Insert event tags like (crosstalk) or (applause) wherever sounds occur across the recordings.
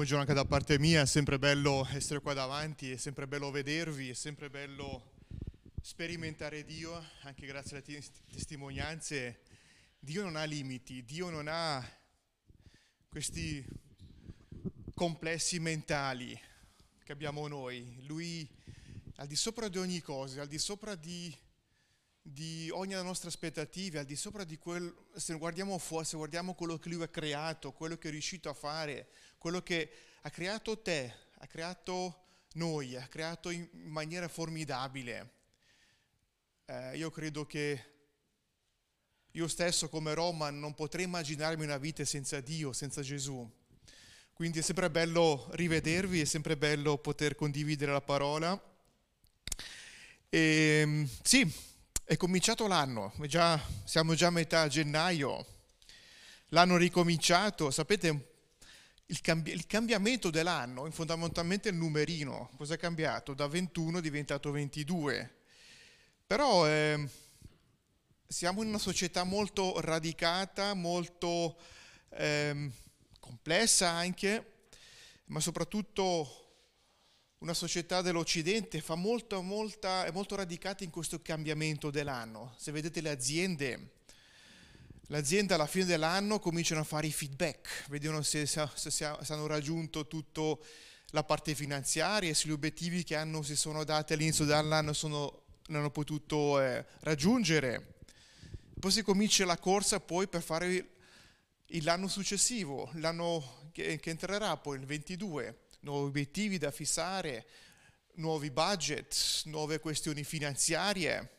Buongiorno anche da parte mia, è sempre bello essere qua davanti, è sempre bello vedervi, è sempre bello sperimentare Dio, anche grazie alle testimonianze. Dio non ha limiti, Dio non ha questi complessi mentali che abbiamo noi. Lui al di sopra di ogni cosa, al di sopra di, di ogni nostra aspettativa, al di sopra di quello, se guardiamo fuori, se guardiamo quello che Lui ha creato, quello che è riuscito a fare, quello che ha creato te, ha creato noi, ha creato in maniera formidabile. Eh, io credo che io stesso come Roma non potrei immaginarmi una vita senza Dio, senza Gesù. Quindi è sempre bello rivedervi, è sempre bello poter condividere la parola. E, ehm, sì, è cominciato l'anno, già, siamo già a metà gennaio, l'anno ricominciato, sapete il, cambi- il, cambiamento dell'anno è fondamentalmente il numerino. Cosa è cambiato? Da 21 è diventato 22. Però eh, siamo in una società molto radicata, molto eh, complessa anche, ma soprattutto una società dell'Occidente molto, molta, è molto radicata in questo cambiamento dell'anno. Se vedete le aziende, l'azienda alla fine dell'anno cominciano a fare i feedback, vedono se, se, se, se hanno raggiunto tutta la parte finanziaria, se gli obiettivi che hanno, si sono dati all'inizio dell'anno sono, non hanno potuto eh, raggiungere. Poi si comincia la corsa poi per fare l'anno successivo, l'anno che, che entrerà poi, il 22, nuovi obiettivi da fissare, nuovi budget, nuove questioni finanziarie.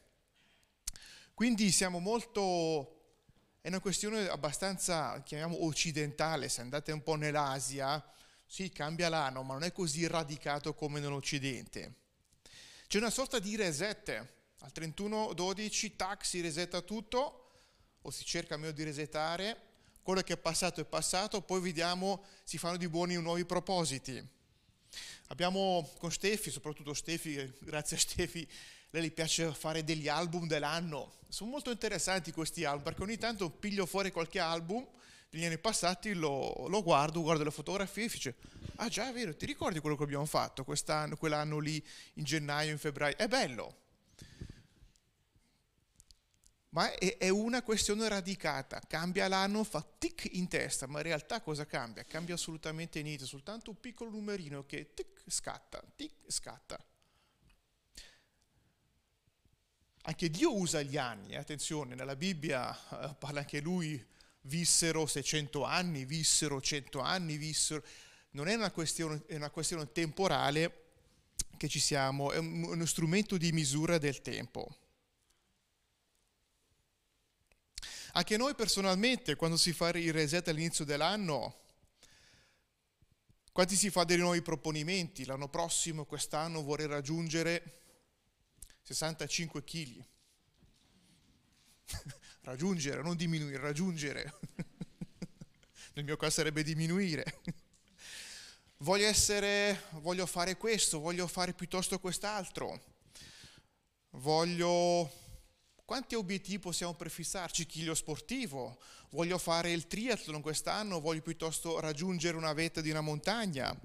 Quindi siamo molto è una questione abbastanza, chiamiamo occidentale, se andate un po' nell'Asia, sì, cambia l'anno, ma non è così radicato come nell'Occidente. C'è una sorta di reset, al 31-12, tac, si resetta tutto, o si cerca meglio di resettare, quello che è passato è passato, poi vediamo, si fanno di buoni nuovi propositi. Abbiamo con Stefi, soprattutto Stefi, grazie a Stefi, lei gli piace fare degli album dell'anno. Sono molto interessanti questi album perché ogni tanto piglio fuori qualche album degli anni passati, lo, lo guardo, guardo le fotografie e dice, ah già è vero, ti ricordi quello che abbiamo fatto quest'anno, quell'anno lì, in gennaio, in febbraio? È bello. Ma è, è una questione radicata, cambia l'anno, fa tic in testa, ma in realtà cosa cambia? Cambia assolutamente niente, soltanto un piccolo numerino che tic scatta, tic scatta. Anche Dio usa gli anni, attenzione, nella Bibbia eh, parla anche lui, vissero 600 anni, vissero 100 anni, vissero... Non è una questione, è una questione temporale che ci siamo, è uno strumento di misura del tempo. Anche noi personalmente, quando si fa il reset all'inizio dell'anno, quanti si fa dei nuovi proponimenti? L'anno prossimo, quest'anno vorrei raggiungere 65 kg. (laughs) raggiungere, non diminuire, raggiungere. (laughs) Nel mio caso sarebbe diminuire. (laughs) voglio essere, voglio fare questo, voglio fare piuttosto quest'altro. Voglio quanti obiettivi possiamo prefissarci? Chiglio sportivo, voglio fare il triathlon quest'anno, voglio piuttosto raggiungere una vetta di una montagna,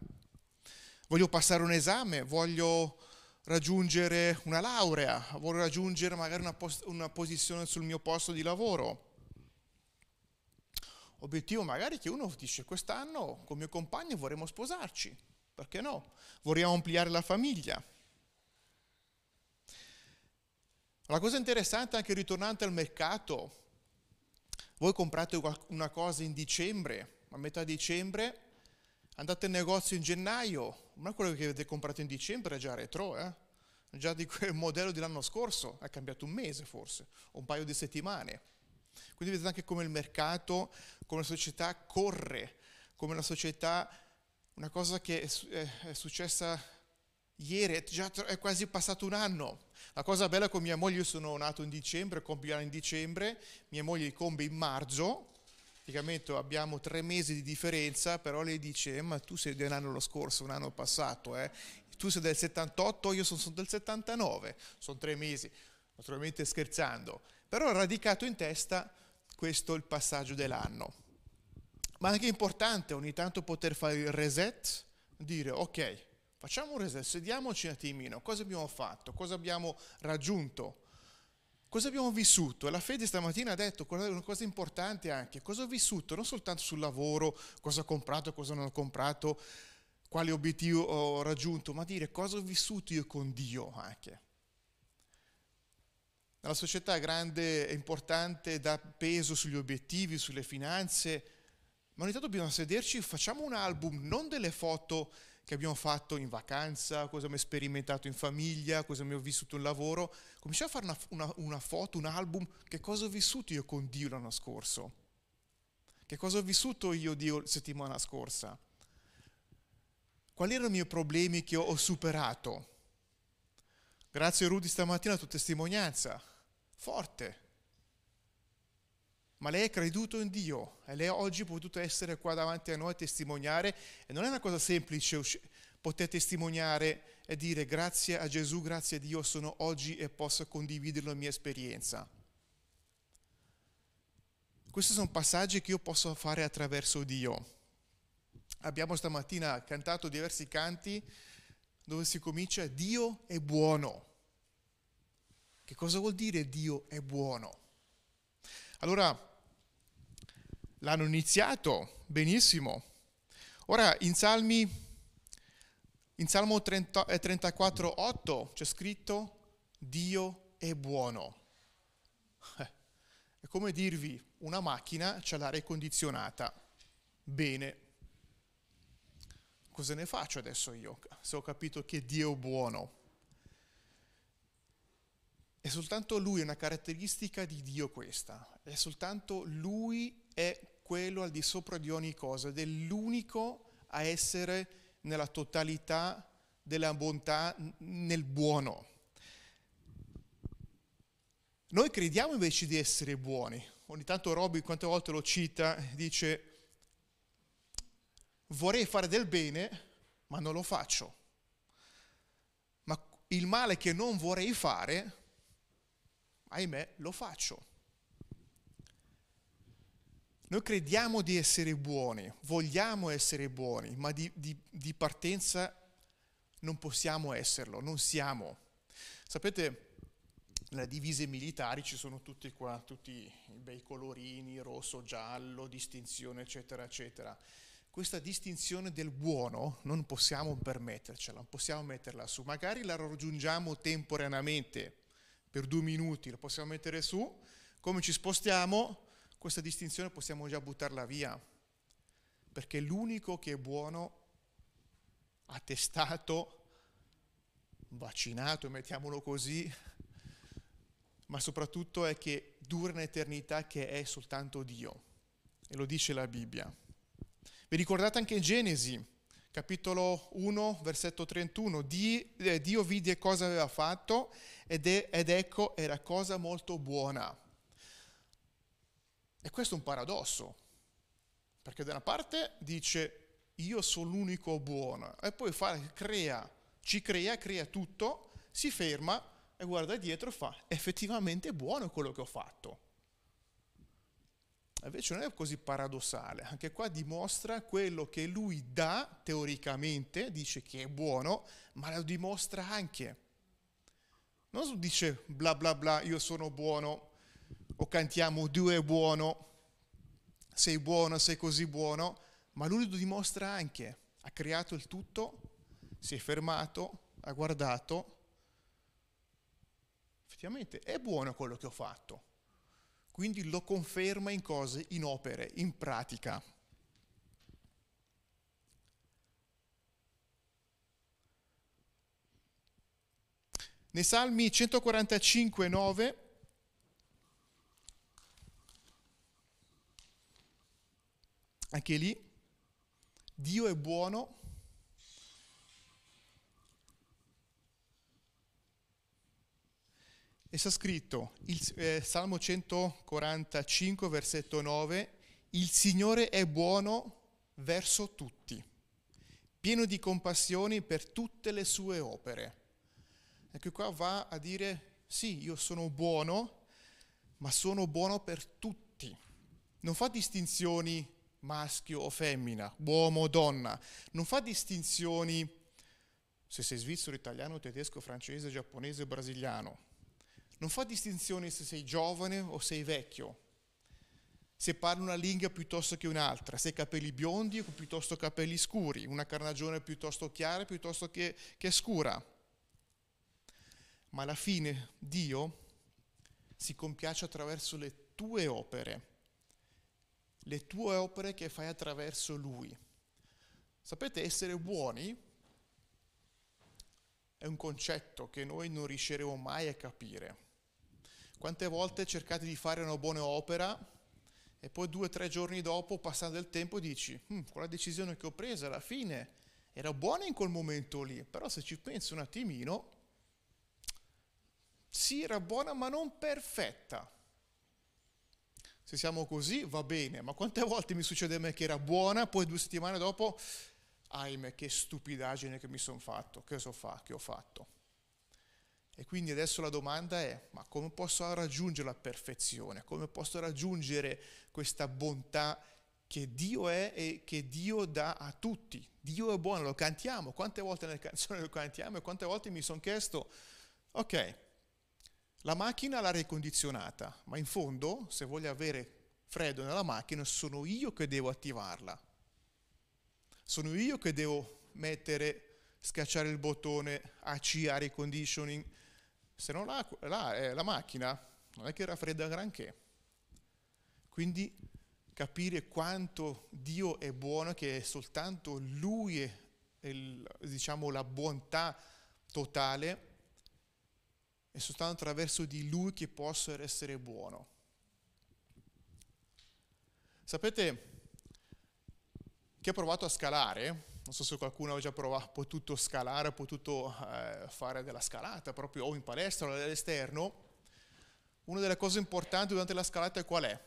voglio passare un esame, voglio raggiungere una laurea, voglio raggiungere magari una, post- una posizione sul mio posto di lavoro. Obiettivo magari che uno dice quest'anno con mio compagno vorremmo sposarci, perché no? Vorremmo ampliare la famiglia. La cosa interessante anche ritornante al mercato, voi comprate una cosa in dicembre, a metà dicembre, andate in negozio in gennaio, ma quello che avete comprato in dicembre è già retro, eh? Già di quel (laughs) modello dell'anno scorso, è cambiato un mese forse, o un paio di settimane. Quindi vedete anche come il mercato, come la società corre, come la società, una cosa che è, successa ieri, è, già, è quasi passato un anno. La cosa bella con mia moglie, io sono nato in dicembre, compio in dicembre, mia moglie compie in marzo, praticamente abbiamo tre mesi di differenza, però lei dice, ma tu sei di un anno lo scorso, un anno passato, eh? Tu sei del 78, io sono del 79, sono tre mesi, naturalmente scherzando, però ho radicato in testa questo il passaggio dell'anno. Ma è anche importante ogni tanto poter fare il reset, dire ok, facciamo un reset, sediamoci un attimino, cosa abbiamo fatto, cosa abbiamo raggiunto, cosa abbiamo vissuto. La fede stamattina ha detto una cosa importante anche, cosa ho vissuto, non soltanto sul lavoro, cosa ho comprato, cosa non ho comprato, quali obiettivi ho raggiunto, ma dire cosa ho vissuto io con Dio anche. Nella società grande e importante dà peso sugli obiettivi, sulle finanze, ma ogni tanto dobbiamo sederci, facciamo un album, non delle foto che abbiamo fatto in vacanza, cosa abbiamo sperimentato in famiglia, cosa abbiamo vissuto in lavoro, cominciamo a fare una, una, una foto, un album, che cosa ho vissuto io con Dio l'anno scorso, che cosa ho vissuto io Dio la settimana scorsa quali erano i miei problemi che ho superato? Grazie Rudy stamattina alla tua testimonianza, forte. Ma lei ha creduto in Dio e lei oggi ha potuto essere qua davanti a noi a testimoniare e non è una cosa semplice poter testimoniare e dire grazie a Gesù, grazie a Dio sono oggi e posso condividere la mia esperienza. Questi sono passaggi che io posso fare attraverso Dio. Abbiamo stamattina cantato diversi canti dove si comincia Dio è buono. Che cosa vuol dire Dio è buono? Allora, l'hanno iniziato benissimo. Ora, in Salmi, in Salmo 30, 34, 8 c'è scritto Dio è buono. Eh, è come dirvi, una macchina c'ha l'aria condizionata. Bene, cosa ne faccio adesso io se ho capito che Dio è buono? È soltanto Lui, è una caratteristica di Dio questa, è soltanto Lui è quello al di sopra di ogni cosa ed è l'unico a essere nella totalità della bontà, nel buono. Noi crediamo invece di essere buoni. Ogni tanto Robby, quante volte lo cita, dice vorrei fare del bene, ma non lo faccio. Ma il male che non vorrei fare, ahimè, lo faccio. Noi crediamo di essere buoni, vogliamo essere buoni, ma di, di, di partenza non possiamo esserlo, non siamo. Sapete, nelle divise militari ci sono tutti qua, tutti i bei colorini, rosso, giallo, distinzione, eccetera, eccetera questa distinzione del buono non possiamo permettercela, non possiamo metterla su. Magari la raggiungiamo temporaneamente, per due minuti la possiamo mettere su, come ci spostiamo, questa distinzione possiamo già buttarla via, perché l'unico che è buono, attestato, vaccinato, mettiamolo così, ma soprattutto è che dura un'eternità che è soltanto Dio, e lo dice la Bibbia. Vi ricordate anche in Genesi, capitolo 1, versetto 31, eh, Dio vide cosa aveva fatto ed, è, ed ecco era cosa molto buona. E questo è un paradosso, perché da una parte dice io sono l'unico buono e poi fa, crea, ci crea, crea tutto, si ferma e guarda dietro e fa effettivamente buono quello che ho fatto. Invece non è così paradossale, anche qua dimostra quello che lui dà teoricamente, dice che è buono, ma lo dimostra anche. Non dice bla bla bla, io sono buono, o cantiamo Dio è buono, sei buono, sei così buono, ma lui lo dimostra anche. Ha creato il tutto, si è fermato, ha guardato. Effettivamente è buono quello che ho fatto quindi lo conferma in cose, in opere, in pratica. Nei Salmi 145, 9 anche lì Dio è buono e sta scritto, il, eh, Salmo 145, versetto 9, il Signore è buono verso tutti, pieno di compassioni per tutte le sue opere. Ecco qua va a dire, sì, io sono buono, ma sono buono per tutti. Non fa distinzioni maschio o femmina, uomo o donna, non fa distinzioni se sei svizzero, italiano, tedesco, francese, giapponese o brasiliano, non fa distinzioni se sei giovane o sei vecchio, se parli una lingua piuttosto che un'altra, se hai capelli biondi o piuttosto capelli scuri, una carnagione piuttosto chiara piuttosto che, che scura. Ma alla fine Dio si compiace attraverso le tue opere, le tue opere che fai attraverso Lui. Sapete, essere buoni è un concetto che noi non riusciremo mai a capire. Quante volte cercate di fare una buona opera e poi due o tre giorni dopo, passando il tempo, dici, hm, quella decisione che ho preso alla fine era buona in quel momento lì, però se ci pensi un attimino, sì, era buona ma non perfetta. Se siamo così va bene, ma quante volte mi succede a me che era buona, poi due settimane dopo, ahimè, che stupidaggine che mi sono fatto, che, so fa, che ho fatto. E quindi adesso la domanda è, ma come posso raggiungere la perfezione? Come posso raggiungere questa bontà che Dio è e che Dio dà a tutti? Dio è buono, lo cantiamo. Quante volte nelle canzoni lo cantiamo e quante volte mi sono chiesto, ok, la macchina ha l'aria condizionata, ma in fondo, se voglio avere freddo nella macchina, sono io che devo attivarla. Sono io che devo mettere, schiacciare il bottone AC, air conditioning, se non la, la, eh, la macchina non è che raffredda granché. Quindi capire quanto Dio è buono, che è soltanto Lui è, è diciamo, la bontà totale, è soltanto attraverso di Lui che posso essere buono. Sapete, chi ha provato a scalare, non so se qualcuno ha già provato, potuto scalare, ha potuto eh, fare della scalata proprio o in palestra o all'esterno, una delle cose importanti durante la scalata è qual è?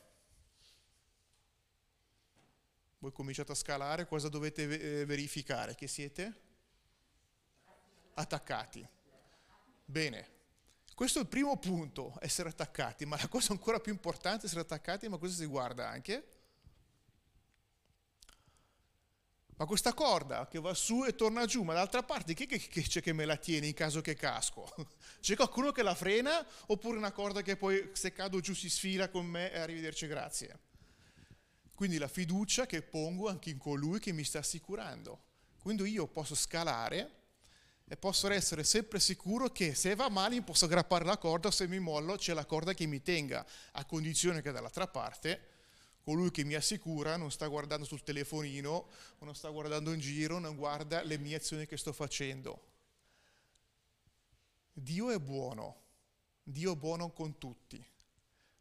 Voi cominciate a scalare, cosa dovete eh, verificare? Che siete? Attaccati. Bene. Questo è il primo punto, essere attaccati, ma la cosa ancora più importante è essere attaccati, ma questo si guarda anche Ma questa corda che va su e torna giù, ma dall'altra parte chi c'è che me la tiene in caso che casco? (laughs) C'è qualcuno che la frena oppure una corda che poi se cado giù si sfila con me e arrivederci grazie? Quindi la fiducia che pongo anche in colui che mi sta assicurando. Quindi io posso scalare e posso essere sempre sicuro che se va male posso aggrappare la corda, se mi mollo c'è la corda che mi tenga, a condizione che dall'altra parte colui che mi assicura non sta guardando sul telefonino, non sta guardando in giro, non guarda le mie azioni che sto facendo. Dio è buono, Dio è buono con tutti,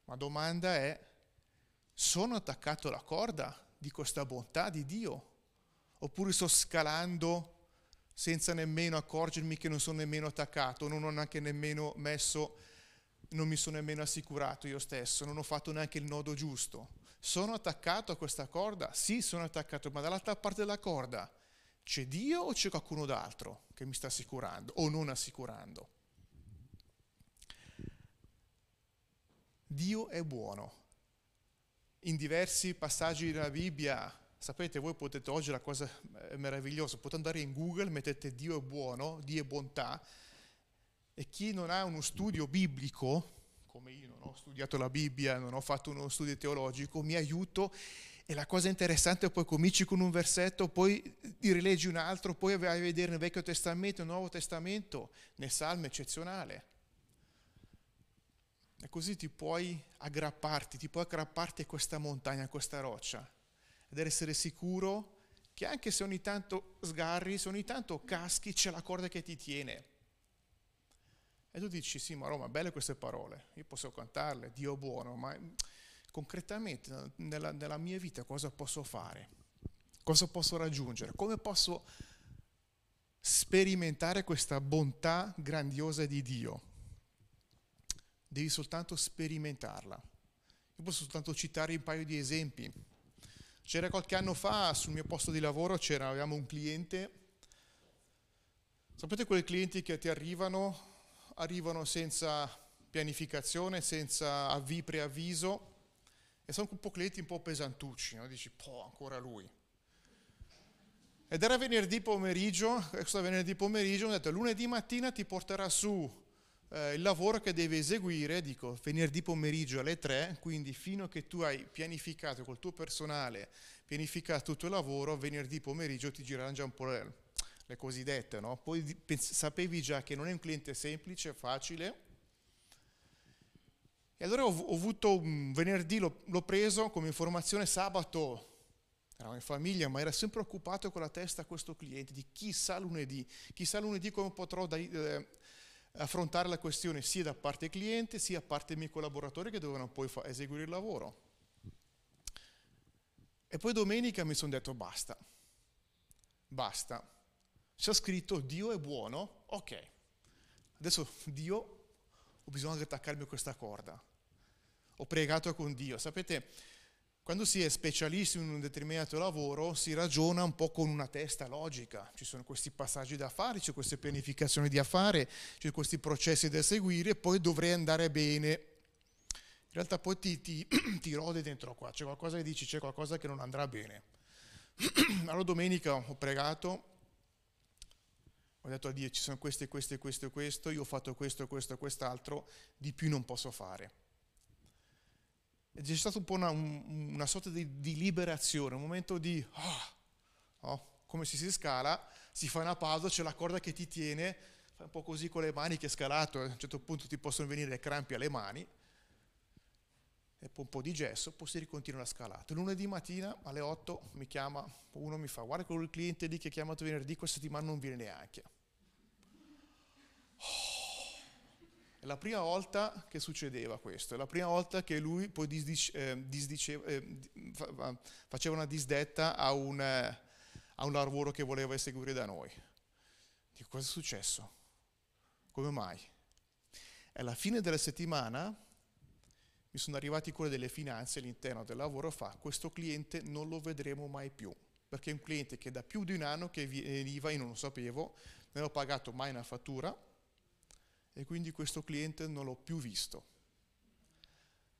ma domanda è, sono attaccato alla corda di questa bontà di Dio? Oppure sto scalando senza nemmeno accorgermi che non sono nemmeno attaccato, non ho neanche nemmeno messo, non mi sono nemmeno assicurato io stesso, non ho fatto neanche il nodo giusto. Sono attaccato a questa corda? Sì, sono attaccato, ma dall'altra parte della corda c'è Dio o c'è qualcuno d'altro che mi sta assicurando o non assicurando? Dio è buono. In diversi passaggi della Bibbia, sapete, voi potete oggi la cosa meravigliosa, potete andare in Google, mettete Dio è buono, Dio è bontà, e chi non ha uno studio biblico, come io non ho studiato la Bibbia, non ho fatto uno studio teologico, mi aiuto e la cosa interessante è poi cominci con un versetto, poi rileggi un altro, poi vai a vedere nel Vecchio Testamento, nel Nuovo Testamento, nel Salmo eccezionale. E così ti puoi aggrapparti, ti puoi aggrapparti a questa montagna, a questa roccia, ed essere sicuro che anche se ogni tanto sgarri, se ogni tanto caschi, c'è la corda che ti tiene. E tu dici, sì, ma Roma, belle queste parole, io posso cantarle, Dio buono, ma concretamente nella, nella mia vita cosa posso fare? Cosa posso raggiungere? Come posso sperimentare questa bontà grandiosa di Dio? Devi soltanto sperimentarla. Io posso soltanto citare un paio di esempi. C'era qualche anno fa sul mio posto di lavoro, c'era, avevamo un cliente, sapete quei clienti che ti arrivano arrivano senza pianificazione, senza avvi preavviso E sono un po' clienti un po' pesantucci, no? dici, po' ancora lui. Ed era venerdì pomeriggio, questo venerdì pomeriggio, mi ha detto lunedì mattina ti porterà su eh, il lavoro che devi eseguire, dico venerdì pomeriggio alle 3, quindi fino a che tu hai pianificato col tuo personale, pianificato tutto il lavoro, venerdì pomeriggio ti gireranno già un po' le, le cosiddette, no? Poi sapevi già che non è un cliente semplice, facile. E allora ho, ho avuto un venerdì, l'ho, l'ho preso come informazione sabato, eravamo in famiglia, ma era sempre occupato con la testa questo cliente di chissà lunedì, chissà lunedì come potrò da, eh, affrontare la questione sia da parte cliente sia da parte dei miei collaboratori che dovevano poi fa- eseguire il lavoro. E poi domenica mi sono detto basta, basta. C'è scritto Dio è buono, ok. Adesso Dio ho bisogno di attaccarmi a questa corda. Ho pregato con Dio. Sapete, quando si è specialisti in un determinato lavoro si ragiona un po' con una testa logica, ci sono questi passaggi da fare, c'è queste pianificazioni da fare, c'è questi processi da seguire, poi dovrei andare bene. In realtà poi ti, ti, (clears throat) ti rode dentro qua, c'è qualcosa che dici, c'è qualcosa che non andrà bene. (clears throat) allora domenica ho pregato, ho detto a Dio ci sono queste, queste, questo e questo, io ho fatto questo, questo e quest'altro, di più non posso fare. C'è stata un po' una, una sorta di, di, liberazione, un momento di, oh, oh, come si, si scala, si fa una pausa, c'è la corda che ti tiene, fai un po' così con le mani che è scalato, a un certo punto ti possono venire crampi alle mani, un po' di gesso, poi si ricontinua la scalata. Lunedì mattina alle 8 mi chiama, uno mi fa, guarda quello il cliente lì che ha chiamato venerdì, questa settimana non viene neanche. Oh è la prima volta che succedeva questo, è la prima volta che lui poi disdice, eh, disdiceva, eh, faceva una disdetta a un, eh, a un lavoro che voleva eseguire da noi. Dico, cosa è successo? Come mai? Alla fine della settimana mi sono arrivati quelli delle finanze all'interno del lavoro, fa, questo cliente non lo vedremo mai più, perché è un cliente che da più di un anno che veniva, io non lo sapevo, non ho pagato mai una fattura, e quindi questo cliente non l'ho più visto.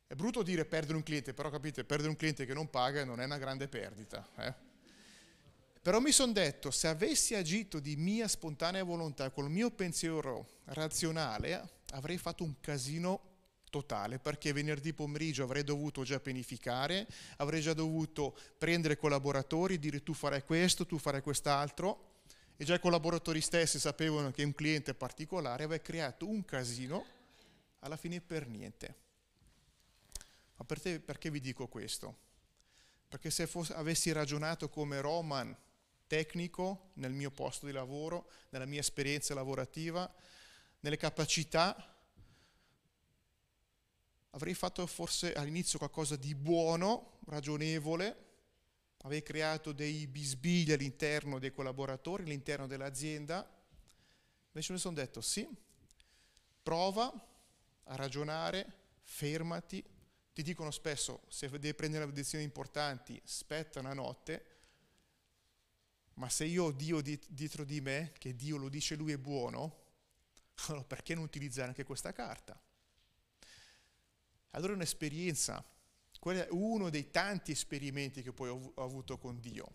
È brutto dire perdere un cliente, però capite, perdere un cliente che non paga non è una grande perdita. Eh? Però mi sono detto, se avessi agito di mia spontanea volontà, col mio pensiero razionale, avrei fatto un casino totale, perché venerdì pomeriggio avrei dovuto già pianificare, avrei già dovuto prendere collaboratori, dire tu farai questo, tu farai quest'altro, e già i collaboratori stessi sapevano che un cliente particolare aveva creato un casino alla fine per niente. Ma per te, perché vi dico questo? Perché se fosse, avessi ragionato come Roman tecnico nel mio posto di lavoro, nella mia esperienza lavorativa, nelle capacità, avrei fatto forse all'inizio qualcosa di buono, ragionevole, avevi creato dei bisbigli all'interno dei collaboratori, all'interno dell'azienda. Invece mi sono detto sì, prova a ragionare, fermati. Ti dicono spesso, se devi prendere decisioni importanti, aspetta una notte, ma se io ho Dio dietro di me, che Dio lo dice lui è buono, (laughs) allora perché non utilizzare anche questa carta? Allora è un'esperienza quello è uno dei tanti esperimenti che poi ho, avuto con Dio.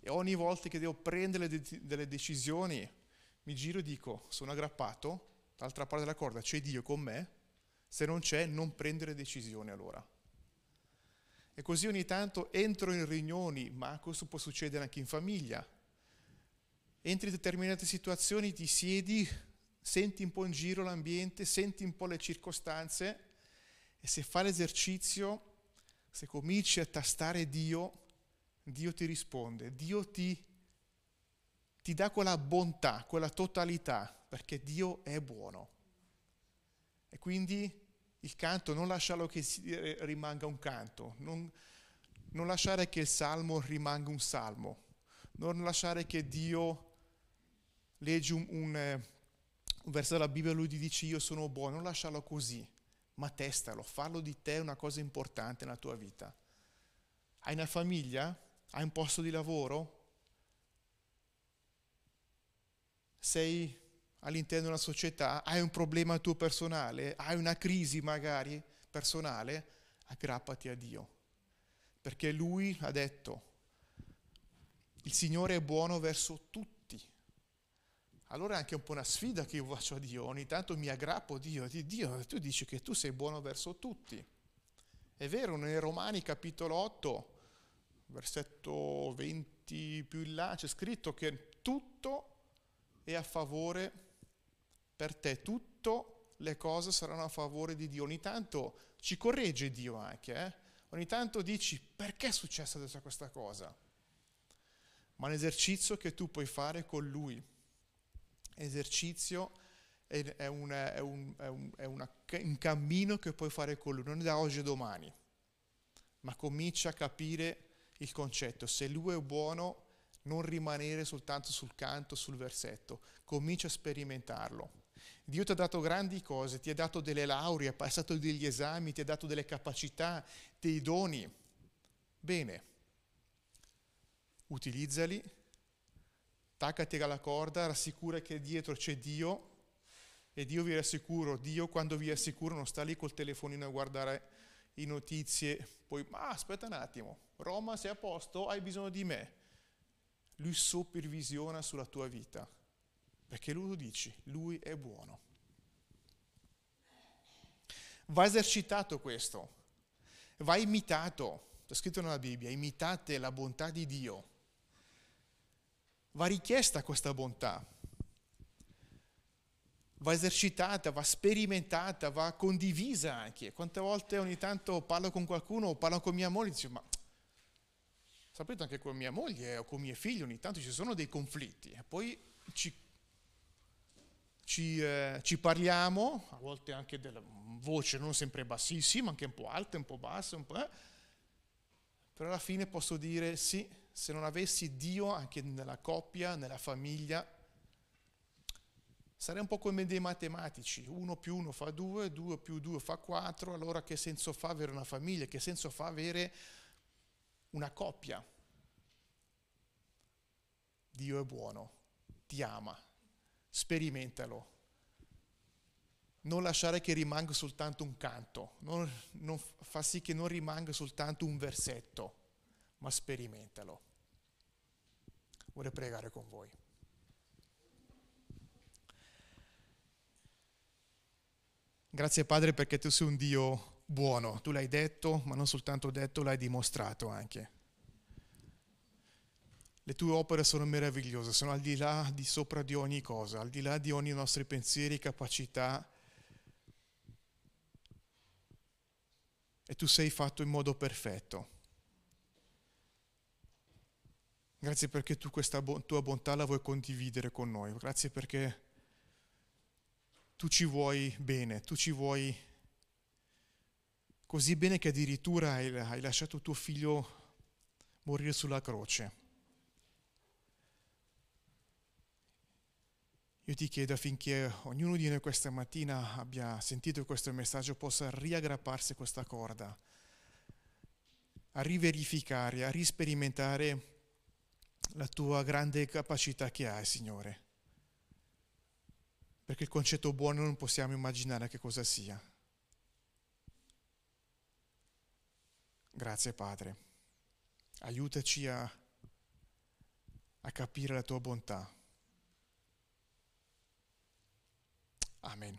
E ogni volta che devo prendere delle decisioni, mi giro e dico, sono aggrappato, dall'altra parte della corda c'è Dio con me, se non c'è non prendere decisioni allora. E così ogni tanto entro in riunioni, ma questo può succedere anche in famiglia. Entri in determinate situazioni, ti siedi, senti un po' in giro l'ambiente, senti un po' le circostanze e se fai l'esercizio, se cominci a tastare Dio, Dio ti risponde, Dio ti, ti dà quella bontà, quella totalità, perché Dio è buono. E quindi il canto non lasciarlo che eh, rimanga un canto, non, non lasciare che il salmo rimanga un salmo, non lasciare che Dio leggi un, un, eh, un verso della Bibbia e lui ti dice io sono buono, non lasciarlo così ma testalo, fallo di te una cosa importante nella tua vita. Hai una famiglia? Hai un posto di lavoro? Sei all'interno di una società? Hai un problema tuo personale? Hai una crisi magari personale? aggrappati a Dio, perché Lui ha detto, il Signore è buono verso tutti. Allora è anche un po' una sfida che io faccio a Dio, ogni tanto mi aggrappo a Dio, Dio, tu dici che tu sei buono verso tutti. È vero, nei Romani capitolo 8, versetto 20 più in là, c'è scritto che tutto è a favore per te, tutte le cose saranno a favore di Dio. Ogni tanto ci corregge Dio anche, eh? ogni tanto dici perché è successa adesso questa cosa? Ma un esercizio che tu puoi fare con Lui, esercizio è, un, è, un, è, un, è una, un cammino che puoi fare con Lui, non da oggi a domani, ma comincia a capire il concetto, se Lui è buono, non rimanere soltanto sul canto, sul versetto, comincia a sperimentarlo. Dio ti ha dato grandi cose, ti ha dato delle lauree, ha passato degli esami, ti ha dato delle capacità, dei doni. Bene, utilizzali, taccati alla corda, rassicura che dietro c'è Dio e Dio vi rassicuro, Dio quando vi assicuro non sta lì col telefonino a guardare le notizie, poi ma aspetta un attimo, Roma sei a posto, hai bisogno di me. Lui supervisiona sulla tua vita, perché lui lo dice, lui è buono. Va esercitato questo, va imitato, è scritto nella Bibbia, imitate la bontà di Dio. Va richiesta questa bontà, va esercitata, va sperimentata, va condivisa anche. Quante volte ogni tanto parlo con qualcuno o parlo con mia moglie e dico, ma sapete anche con mia moglie o con mie figlie ogni tanto ci sono dei conflitti e poi ci, ci, eh, ci parliamo, a volte anche della voce non sempre bassissima, anche un po' alta, un po' bassa, un po', eh? però alla fine posso dire sì, se non avessi Dio anche nella coppia, nella famiglia, sarei un po' come dei matematici, uno più uno fa due, due più due fa quattro, allora che senso fa avere una famiglia, che senso fa avere una coppia. Dio è buono, ti ama, sperimentalo. Non lasciare che rimanga soltanto un canto, non, non fa sì che non rimanga soltanto un versetto, ma sperimentalo. Vorrei pregare con voi. Grazie Padre perché tu sei un Dio buono, tu l'hai detto, ma non soltanto detto, l'hai dimostrato anche. Le tue opere sono meravigliose, sono al di là, di sopra di ogni cosa, al di là di ogni nostri pensieri, capacità. E tu sei fatto in modo perfetto. Grazie perché tu questa tua bontà la vuoi condividere con noi. Grazie perché tu ci vuoi bene, tu ci vuoi così bene che addirittura hai, lasciato tuo figlio morire sulla croce. Io ti chiedo affinché ognuno di noi questa mattina abbia sentito questo messaggio possa riaggrapparsi a questa corda, a riverificare, a risperimentare la tua grande capacità che hai, Signore. Perché il concetto buono non possiamo immaginare che cosa sia. Grazie Padre. Aiutaci a, a capire la tua bontà. Amen.